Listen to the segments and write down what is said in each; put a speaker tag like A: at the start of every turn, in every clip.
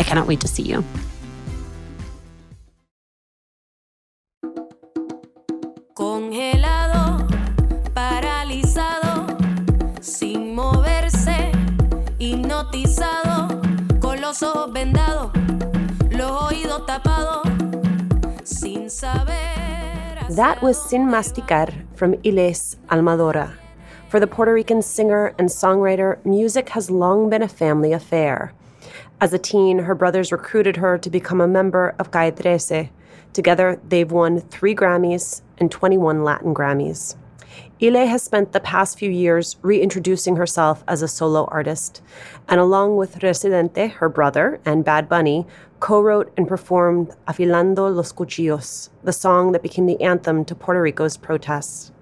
A: I cannot wait to see you.
B: Congelado, paralizado, sin moverse, hipnotizado, con los ojos vendados, los oídos tapados, sin saber.
A: That was Sin Masticar from iLe's Almadura. For the Puerto Rican singer and songwriter, music has long been a family affair. As a teen, her brothers recruited her to become a member of Calle Trece. Together, they've won three Grammys and 21 Latin Grammys. Ile has spent the past few years reintroducing herself as a solo artist, and along with Residente, her brother, and Bad Bunny, co wrote and performed Afilando los Cuchillos, the song that became the anthem to Puerto Rico's protests.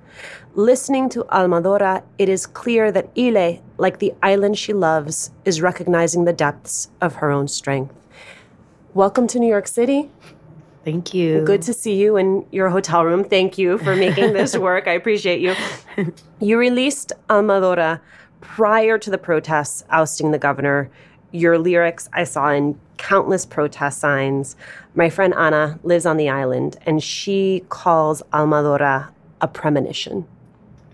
A: Listening to Almadura, it is clear that Ile, like the island she loves, is recognizing the depths of her own strength. Welcome to New York City.
C: Thank you.
A: Good to see you in your hotel room. Thank you for making this work. I appreciate you. You released Almadura prior to the protests ousting the governor. Your lyrics I saw in countless protest signs. My friend Anna lives on the island, and she calls Almadura a premonition.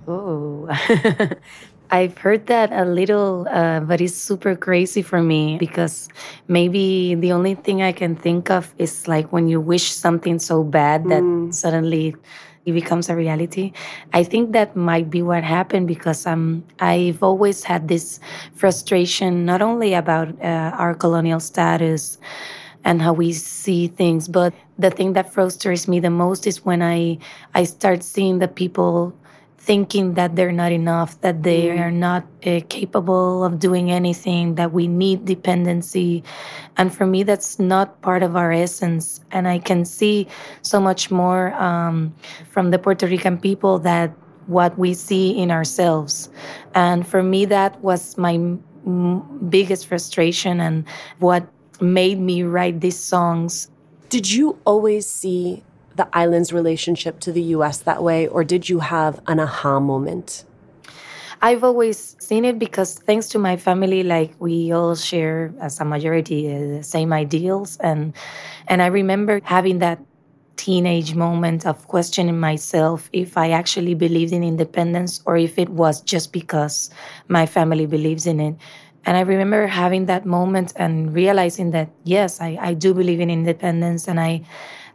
C: Oh, I've heard that a little, uh, but it's super crazy for me because maybe the only thing I can think of is like when you wish something so bad that mm. suddenly it becomes a reality. I think that might be what happened because um, I've always had this frustration, not only about uh, our colonial status and how we see things, but the thing that frustrates me the most is when I I start seeing the people thinking that they're not enough, that they mm. are not uh, capable of doing anything, that we need dependency. And for me, that's not part of our essence. And I can see so much more um, from the Puerto Rican people that what we see in ourselves. And for me, that was my m- biggest frustration and what made me write these songs.
A: Did you always see the island's relationship to the US that way, or did you have an aha moment?
C: I've always seen it because thanks to my family, like we all share as a majority uh, the same ideals, and and I remember having that teenage moment of questioning myself if I actually believed in independence or if it was just because my family believes in it. And I remember having that moment and realizing that yes, I, I do believe in independence and I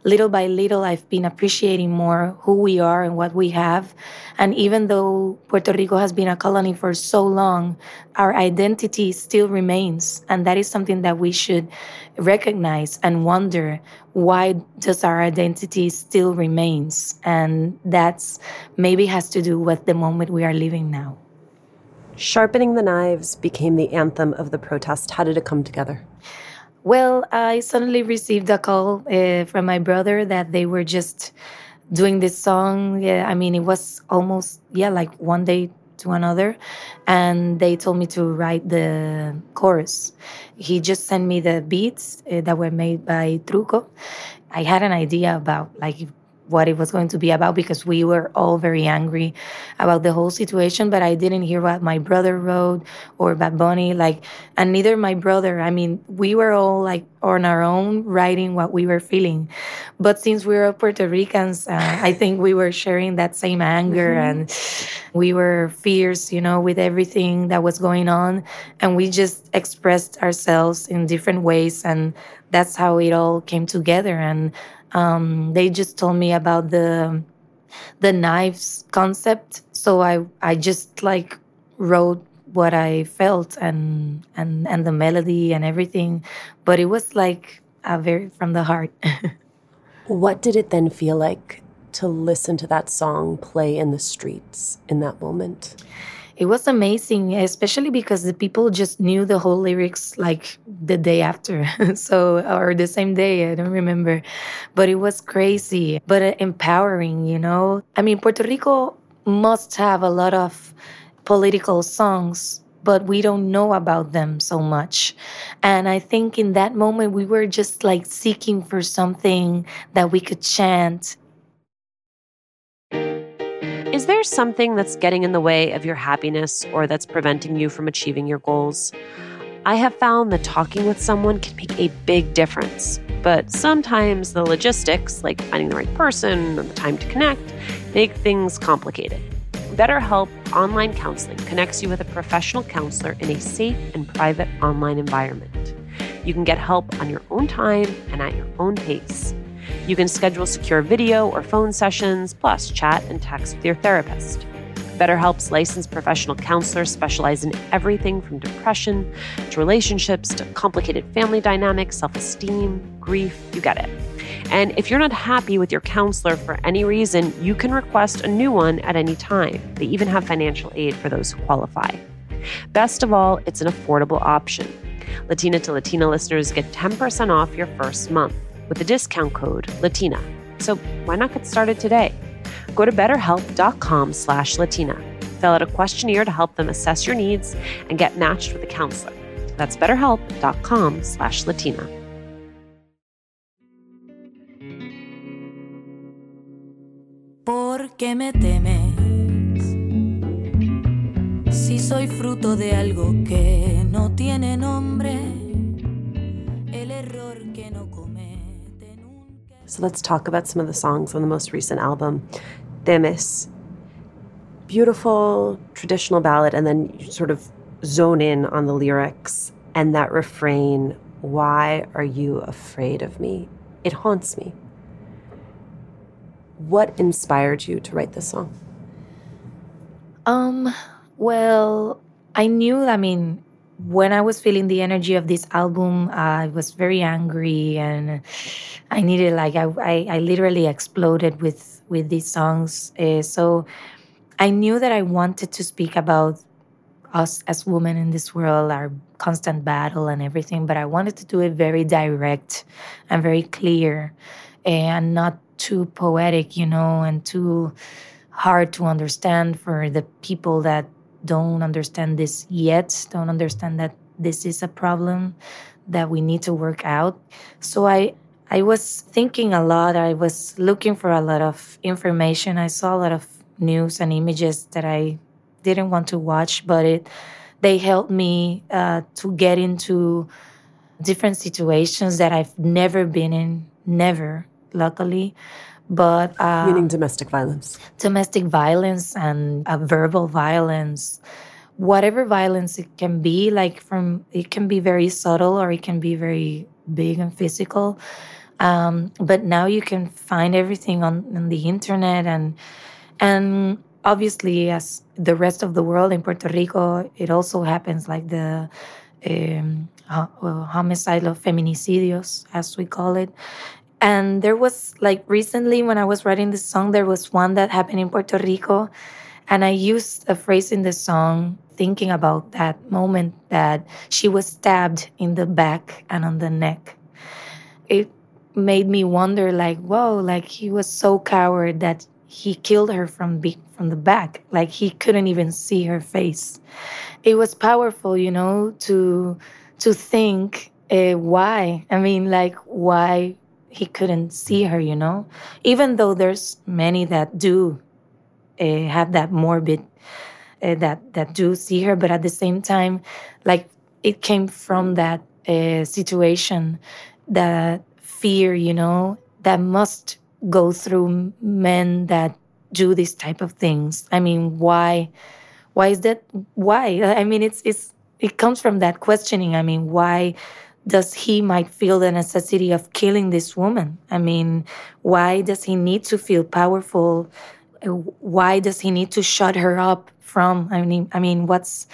C: little by little, I've been appreciating more who we are and what we have. And even though Puerto Rico has been a colony for so long, our identity still remains. And that is something that we should recognize and wonder why does our identity still remains? And that's maybe has to do with the moment we are living now.
A: Sharpening the Knives became the anthem of the protest. How did it come together?
C: Well, I suddenly received a call uh, from my brother that they were just doing this song. Yeah, I mean, it was almost yeah, like one day to another, and they told me to write the chorus. He just sent me the beats uh, that were made by Trooko. I had an idea about like what it was going to be about because we were all very angry about the whole situation. But I didn't hear what my brother wrote or Bad Bunny, like, and neither my brother. I mean, we were all like on our own writing what we were feeling. But since we were Puerto Ricans, uh, I think we were sharing that same anger mm-hmm. and we were fierce, you know, with everything that was going on. And we just expressed ourselves in different ways. And that's how it all came together. And um, they just told me about the the knives concept, so I I just like wrote what I felt and and and the melody and everything, but it was like a very from the heart.
A: what did it then feel like to listen to that song play in the streets in that moment?
C: It was amazing, especially because the people just knew the whole lyrics like the day after. so, or the same day, I don't remember. But it was crazy, but uh, empowering, you know? I mean, Puerto Rico must have a lot of political songs but we don't know about them so much. And I think in that moment, we were just like seeking for something that we could chant
A: is there something that's getting in the way of your happiness or that's preventing you from achieving your goals? I have found that talking with someone can make a big difference, but sometimes the logistics, like finding the right person and the time to connect, make things complicated. BetterHelp Online Counseling connects you with a professional counselor in a safe and private online environment. You can get help on your own time and at your own pace. You can schedule secure video or phone sessions, plus chat and text with your therapist. BetterHelp's licensed professional counselors specialize in everything from depression to relationships to complicated family dynamics, self esteem, grief, you get it. And if you're not happy with your counselor for any reason, you can request a new one at any time. They even have financial aid for those who qualify. Best of all, it's an affordable option. Latina to Latina listeners get 10% off your first month with the discount code LATINA. So why not get started today? Go to betterhelp.com slash Latina. Fill out a questionnaire to help them assess your needs and get matched with a counselor. That's betterhelp.com slash Latina.
B: ¿Por qué me temes? Si soy fruto de algo que no tiene nombre, el error que no
A: So let's talk about some of the songs on the most recent album. Temes. Beautiful traditional ballad, and then you sort of zone in on the lyrics and that refrain, Why are you afraid of me? It haunts me. What inspired you to write this song?
C: Um, well, I knew, I mean, when I was feeling the energy of this album, I was very angry and I needed like I I, I literally exploded with with these songs. Uh, so I knew that I wanted to speak about us as women in this world, our constant battle and everything, but I wanted to do it very direct and very clear and not too poetic, you know, and too hard to understand for the people that don't understand this yet, don't understand that this is a problem that we need to work out. So I I was thinking a lot. I was looking for a lot of information. I saw a lot of news and images that I didn't want to watch, but it they helped me uh, to get into different situations that I've never been in, never, luckily but
A: uh, meaning domestic violence.
C: Domestic violence and uh, verbal violence. Whatever violence it can be like from it can be very subtle or it can be very big and physical. Um, but now you can find everything on, on the internet and and obviously as the rest of the world in puerto rico it also happens like the um, homicide of feminicidios as we call it and there was like recently when I was writing this song, there was one that happened in Puerto Rico. And I used a phrase in the song thinking about that moment that she was stabbed in the back and on the neck. It made me wonder like whoa like he was so coward that he killed her from be- from the back like he couldn't even see her face it was powerful you know to to think uh, why i mean like why he couldn't see her you know? Even though there's many that do uh, have that morbid uh, that that do see her but at the same time like it came from that uh, situation that fear you know that must go through men that do these type of things. I mean why why is that why? I mean it's it's it comes from that questioning. I mean why does he might feel the necessity of killing this woman? I mean why does he need to feel powerful? Why does he need to shut her up from i mean i mean what's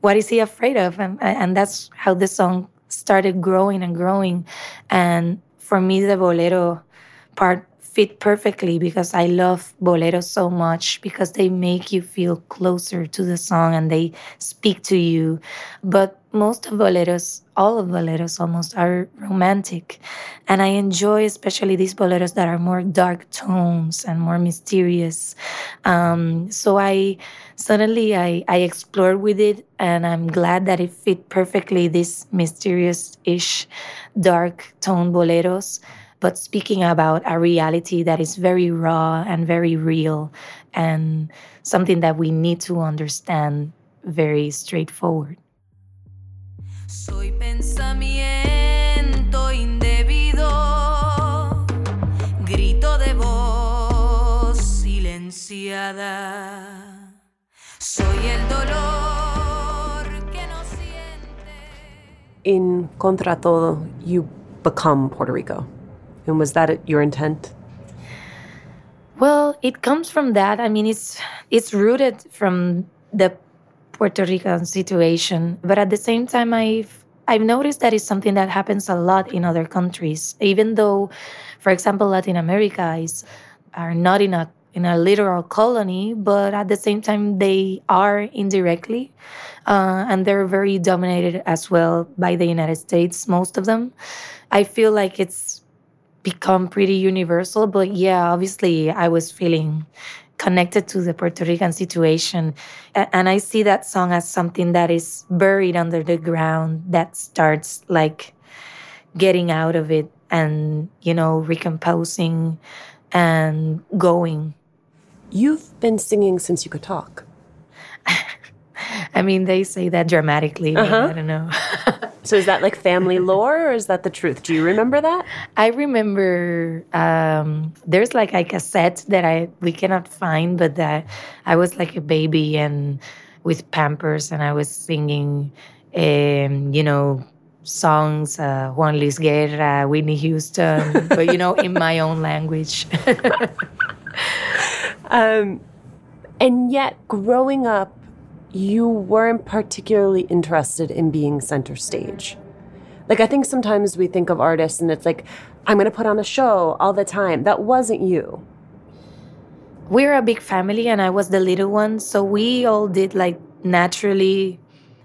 C: what is he afraid of? And and that's how the song started growing and growing. And for me the bolero part fit perfectly because I love boleros so much because they make you feel closer to the song and they speak to you. But most of boleros, all of boleros almost, are romantic. And I enjoy especially these boleros that are more dark tones and more mysterious. Um, so I suddenly I, I explored with it and I'm glad that it fit perfectly these mysterious-ish dark tone boleros but speaking about a reality that is very raw and very real and something that we need to understand very straightforward. Soy pensamiento indebido, grito de voz silenciada. Soy el dolor que no siente.
A: In Contra Todo, you become Puerto Rico. And was that your intent?
C: Well, it comes from that. I mean, it's it's rooted from the Puerto Rican situation, but at the same time, I've I've noticed that it's something that happens a lot in other countries. Even though, for example, Latin America is are not in a in a literal colony, but at the same time they are indirectly, uh, and they're very dominated as well by the United States. Most of them, I feel like it's become pretty universal. But yeah, obviously, I was feeling connected to the Puerto Rican situation. And I see that song as something that is buried under the ground that starts like getting out of it and, you know, recomposing and going.
A: You've been singing since you could talk.
C: I mean, they say that dramatically. Uh-huh. I don't know.
A: so is that like family lore or is that the truth? Do you remember that?
C: I remember um, there's like a cassette that I we cannot find, but that I was like a baby and with Pampers and I was singing, um, you know, songs, uh, Juan Luis Guerra, Whitney Houston, but you know, in my own language.
A: um, and yet, growing up you weren't particularly interested in being center stage. Like, I think sometimes we think of artists and it's like, I'm going to put on a show all the time. That wasn't you.
C: We're a big family, and I was the little one. So we all did like naturally.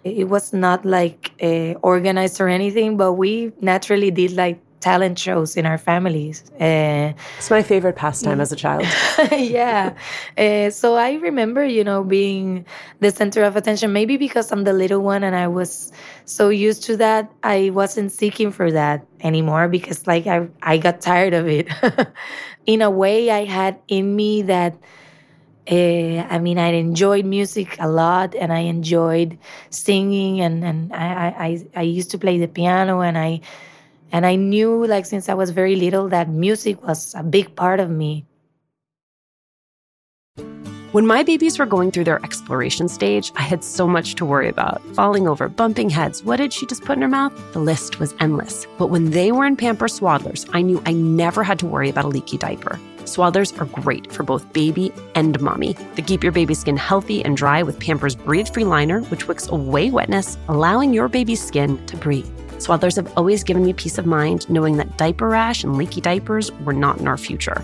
C: It was not like uh, organized or anything, but we naturally did like talent shows in our families.
A: Uh, it's my favorite pastime as a child.
C: yeah. Uh, so I remember, you know, being the center of attention, maybe because I'm the little one and I was so used to that. I wasn't seeking for that anymore because, like, I, I got tired of it. in a way, I had in me that. Uh, I mean, I enjoyed music a lot, and I enjoyed singing, and and I I, I used to play the piano, and I and I knew, like, since I was very little, that music was a big part of me.
A: When my babies were going through their exploration stage, I had so much to worry about falling over, bumping heads. What did she just put in her mouth? The list was endless. But when they were in Pampers Swaddlers, I knew I never had to worry about a leaky diaper. Swaddlers are great for both baby and mommy. They keep your baby's skin healthy and dry with Pampers Breathe Free Liner, which wicks away wetness, allowing your baby's skin to breathe. Swaddlers have always given me peace of mind knowing that diaper rash and leaky diapers were not in our future.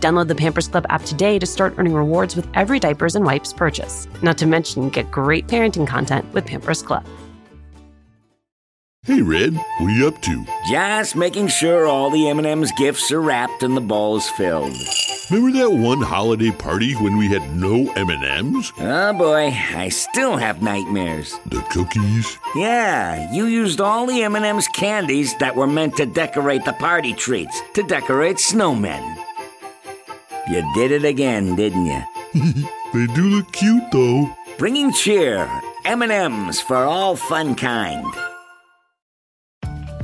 A: Download the Pampers Club app today to start earning rewards with every diapers and wipes purchase. Not to mention, get great parenting content with Pampers Club.
D: Hey, Red, what are you up to?
E: Just making sure all the M&M's gifts are wrapped and the ball's filled.
D: Remember that one holiday party when we had no M&Ms?
E: Oh boy, I still have nightmares.
D: The cookies?
E: Yeah, you used all the M&M's candies that were meant to decorate the party treats, to decorate snowmen. You did it again, didn't you?
D: they do look cute though.
E: Bringing cheer, M&M's for all fun kind.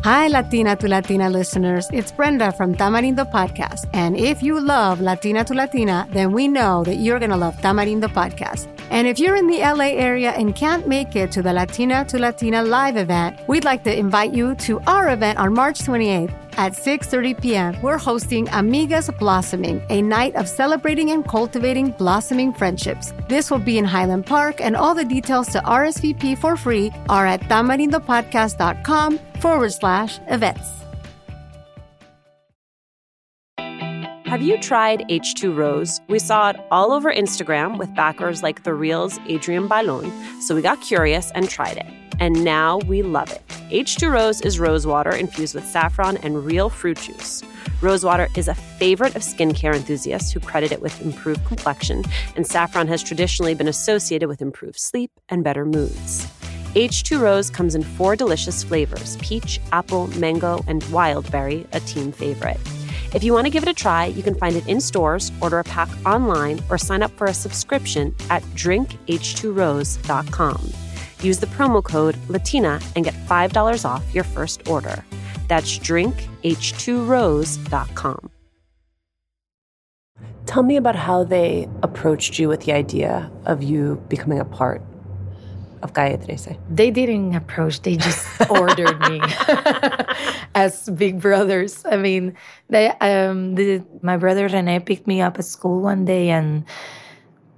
F: Hi, Latina to Latina listeners. It's Brenda from Tamarindo Podcast. And if you love Latina to Latina, then we know that you're going to love Tamarindo Podcast. And if you're in the LA area and can't make it to the Latina to Latina live event, we'd like to invite you to our event on March 28th at 6:30 p.m. We're hosting Amigas Blossoming, a night of celebrating and cultivating blossoming friendships. This will be in Highland Park, and all the details to RSVP for free are at tamarindopodcast.com forward slash events.
A: Have you tried H2 Rose? We saw it all over Instagram with backers like The Real's Adrienne Bailon, so we got curious and tried it. And now we love it. H2 Rose is rose water infused with saffron and real fruit juice. Rosewater is a favorite of skincare enthusiasts who credit it with improved complexion, and saffron has traditionally been associated with improved sleep and better moods. H2 Rose comes in four delicious flavors peach, apple, mango, and wild berry, a team favorite. If you want to give it a try, you can find it in stores, order a pack online, or sign up for a subscription at drinkh2rose.com. Use the promo code LATINA and get $5 off your first order. That's drinkh2rose.com. Tell me about how they approached you with the idea of you becoming a part of Calle 13.
C: They didn't approach, they just ordered me as big brothers. I mean, they um the, my brother Rene picked me up at school one day and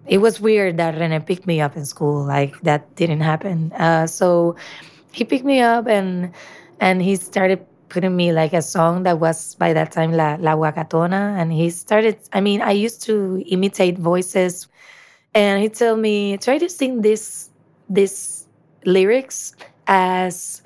C: it was weird that Rene picked me up in school. Like that didn't happen. Uh, so he picked me up and and he started putting me like a song that was by that time La, La Guacatona. And he started, I mean, I used to imitate voices. And he told me, try to sing this these lyrics as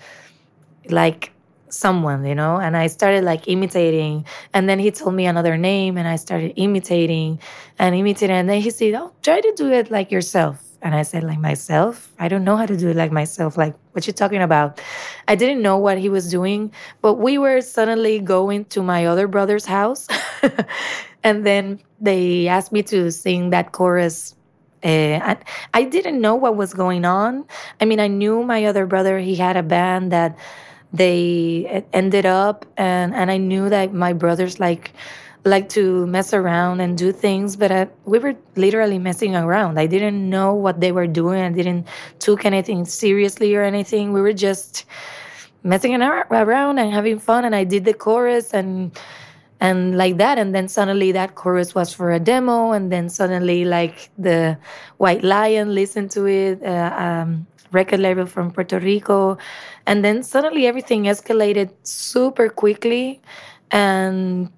C: like someone, you know? And I started like imitating. And then he told me another name and I started imitating and imitating. And then he said, Oh, try to do it like yourself. And I said, like myself? I don't know how to do it like myself. Like, what you talking about? I didn't know what he was doing, but we were suddenly going to my other brother's house. and then they asked me to sing that chorus uh, I, I didn't know what was going on. I mean, I knew my other brother, he had a band that they ended up, and, and I knew that my brothers like like to mess around and do things, but I, we were literally messing around. I didn't know what they were doing. I didn't took anything seriously or anything. We were just messing around and having fun. And I did the chorus and and like that and then suddenly that chorus was for a demo and then suddenly like the white lion listened to it uh, um, record label from puerto rico and then suddenly everything escalated super quickly and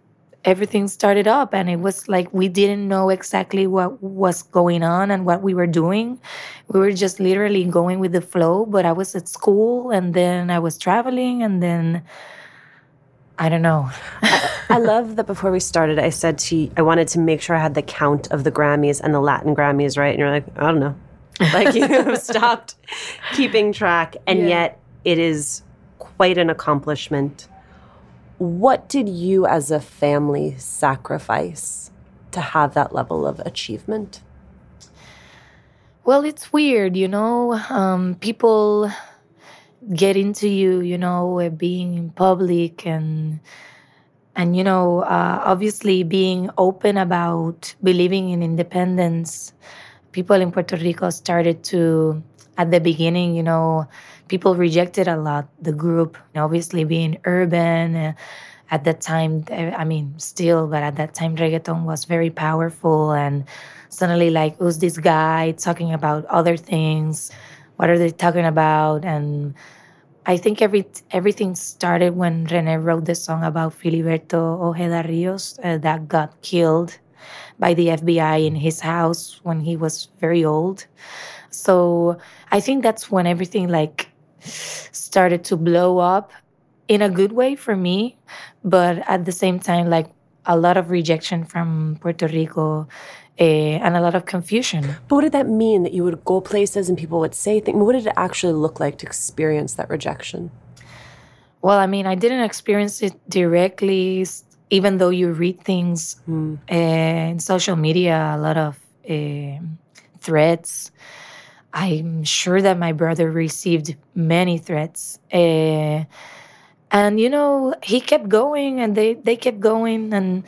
C: everything started up and it was like we didn't know exactly what was going on and what we were doing. We were just literally going with the flow but i was at school and then i was traveling and then I don't know.
A: I, I, love that before we started, I said to you, I wanted to make sure I had the count of the Grammys and the Latin Grammys right. And you're like, I don't know. Like you stopped keeping track. And yeah. yet it is quite an accomplishment. What did you as a family sacrifice to have that level of achievement?
C: Well, it's weird, you know. Um, people get into you, you know, being in public and and you know, uh, obviously being open about believing in independence, people in Puerto Rico started to, at the beginning, you know, people rejected a lot the group. Obviously, being urban. Uh, at that time, I mean, still, but at that time, reggaeton was very powerful. And suddenly, like, who's this guy talking about other things? What are they talking about? And I think every everything started when Rene wrote the song about Filiberto Ojeda Rios uh, that got killed by the FBI in his house when he was very old. So I think that's when everything like started to blow up in a good way for me, but at the same time, like a lot of rejection from Puerto Rico uh, and a lot of confusion.
G: But what did that mean that you would go places and people would say things? What did it actually look like to experience that rejection?
C: Well, I mean, I didn't experience it directly, even though you read things mm. uh, in social media, a lot of uh, threats. I'm sure that my brother received many threats. Uh, and, you know, he kept going and they, they kept going. And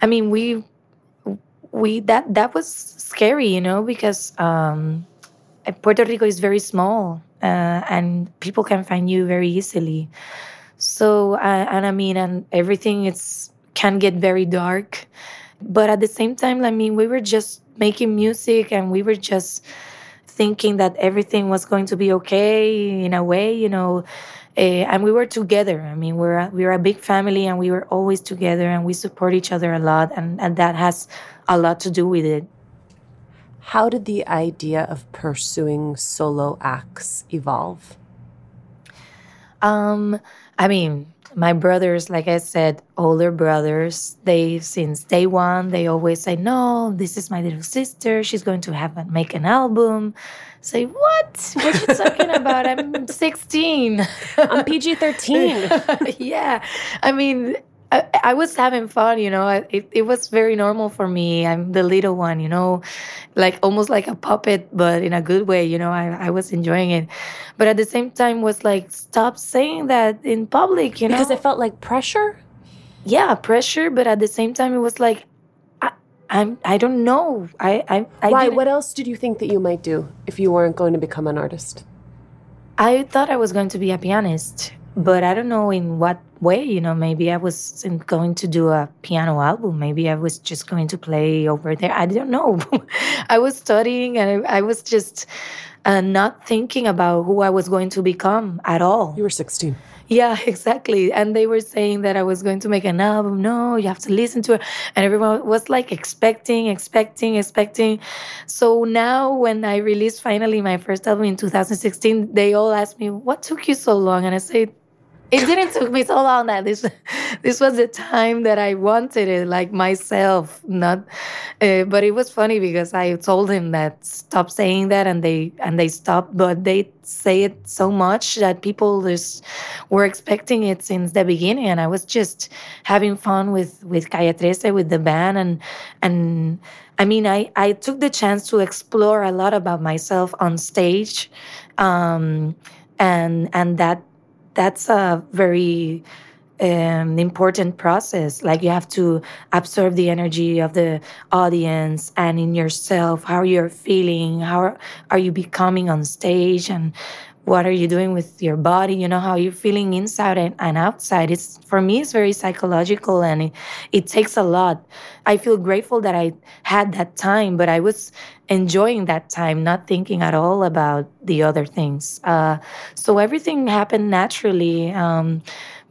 C: I mean, we, we, that, that was scary, you know, because um, Puerto Rico is very small uh, and people can find you very easily. So, uh, and I mean, and everything it's can get very dark. But at the same time, I mean, we were just making music and we were just thinking that everything was going to be okay in a way, you know. Uh, and we were together. I mean, we're a, we're a big family, and we were always together, and we support each other a lot, and and that has a lot to do with it.
G: How did the idea of pursuing solo acts evolve?
C: Um, I mean, my brothers, like I said, older brothers, they since day one, they always say, "No, this is my little sister. She's going to have make an album." Say what? What are you talking about? I'm 16.
G: I'm PG 13.
C: yeah, I mean, I, I, was having fun, you know. It, it was very normal for me. I'm the little one, you know, like almost like a puppet, but in a good way, you know. I, I was enjoying it, but at the same time, was like stop saying that in public, you know,
G: because it felt like pressure.
C: Yeah, pressure, but at the same time, it was like I'm. I don't know. I. I. I
G: Why? What else did you think that you might do if you weren't going to become an artist?
C: I thought I was going to be a pianist but I don't know in what way. You know, maybe I was going to do a piano album. Maybe I was just going to play over there. I don't know. I was studying and I, I was just uh, not thinking about who I was going to become at all.
G: You were 16.
C: Yeah, exactly. And they were saying that I was going to make an album. No, you have to listen to it. And everyone was like expecting, expecting, expecting. So now, when I released finally my first album in 2016, they all asked me, What took you so long? And I said, it didn't took me so long that this this was the time that I wanted it like myself not uh, but it was funny because I told him that stop saying that and they and they stopped but they say it so much that people just were expecting it since the beginning and I was just having fun with with Calle Trece with the band and and I mean I I took the chance to explore a lot about myself on stage um and and that that's a very um, important process. Like you have to absorb the energy of the audience and in yourself, how you're feeling, how are, you becoming on stage, and what are you doing with your body? You know how you're feeling inside and, and outside. It's for me it's very psychological and it, it takes a lot. I feel grateful that i had that time but i was enjoying that time not thinking at all about the other things. Uh, so everything happened naturally. Um,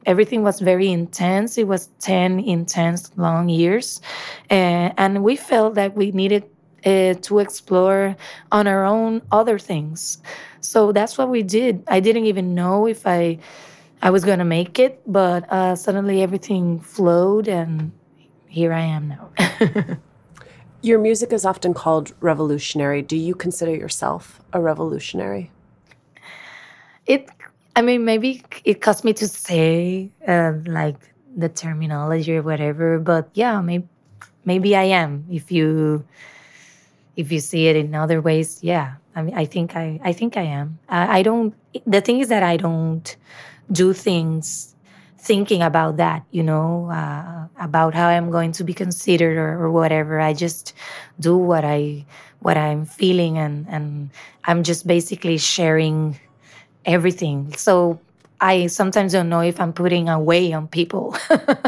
C: everything was very intense. It was 10 intense long years. Uh, and we felt that we needed uh, to explore on our own other things so that's what we did. I didn't even know if I I was going to make it, but uh, suddenly everything flowed, and here I am now.
G: Your music is often called revolutionary. Do you consider yourself a revolutionary?
C: It, I mean, maybe it cost me to say uh, like the terminology or whatever, but yeah, maybe maybe I am. If you if you see it in other ways, yeah, I mean, I think I, I think I am. I, I don't. The thing is that I don't do things thinking about that, you know, uh, about how I'm going to be considered or, or, whatever. I just do what I what I'm feeling, and and I'm just basically sharing everything. So I sometimes don't know if I'm putting a weight on people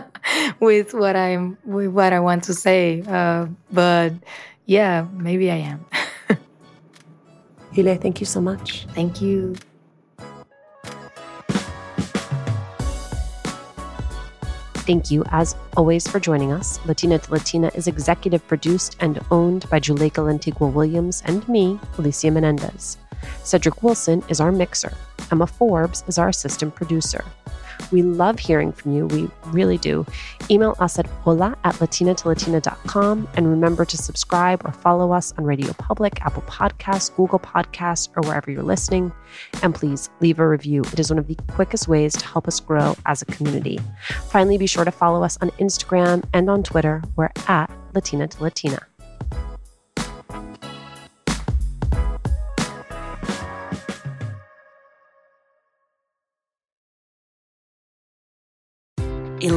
C: with what I'm with what I want to say, uh, but yeah, maybe I am.
G: iLe, thank you so much.
C: Thank you.
A: Thank you, as always, for joining us. Latina to Latina is executive produced and owned by Juleyka Lantigua Williams and me, Alicia Menendez. Cedric Wilson is our mixer. Emma Forbes is our assistant producer. We love hearing from you. We really do. Email us at hola at latinatolatina.com and remember to subscribe or follow us on Radio Public, Apple Podcasts, Google Podcasts, or wherever you're listening. And please leave a review. It is one of the quickest ways to help us grow as a community. Finally, be sure to follow us on Instagram and on Twitter. We're at Latina to Latina.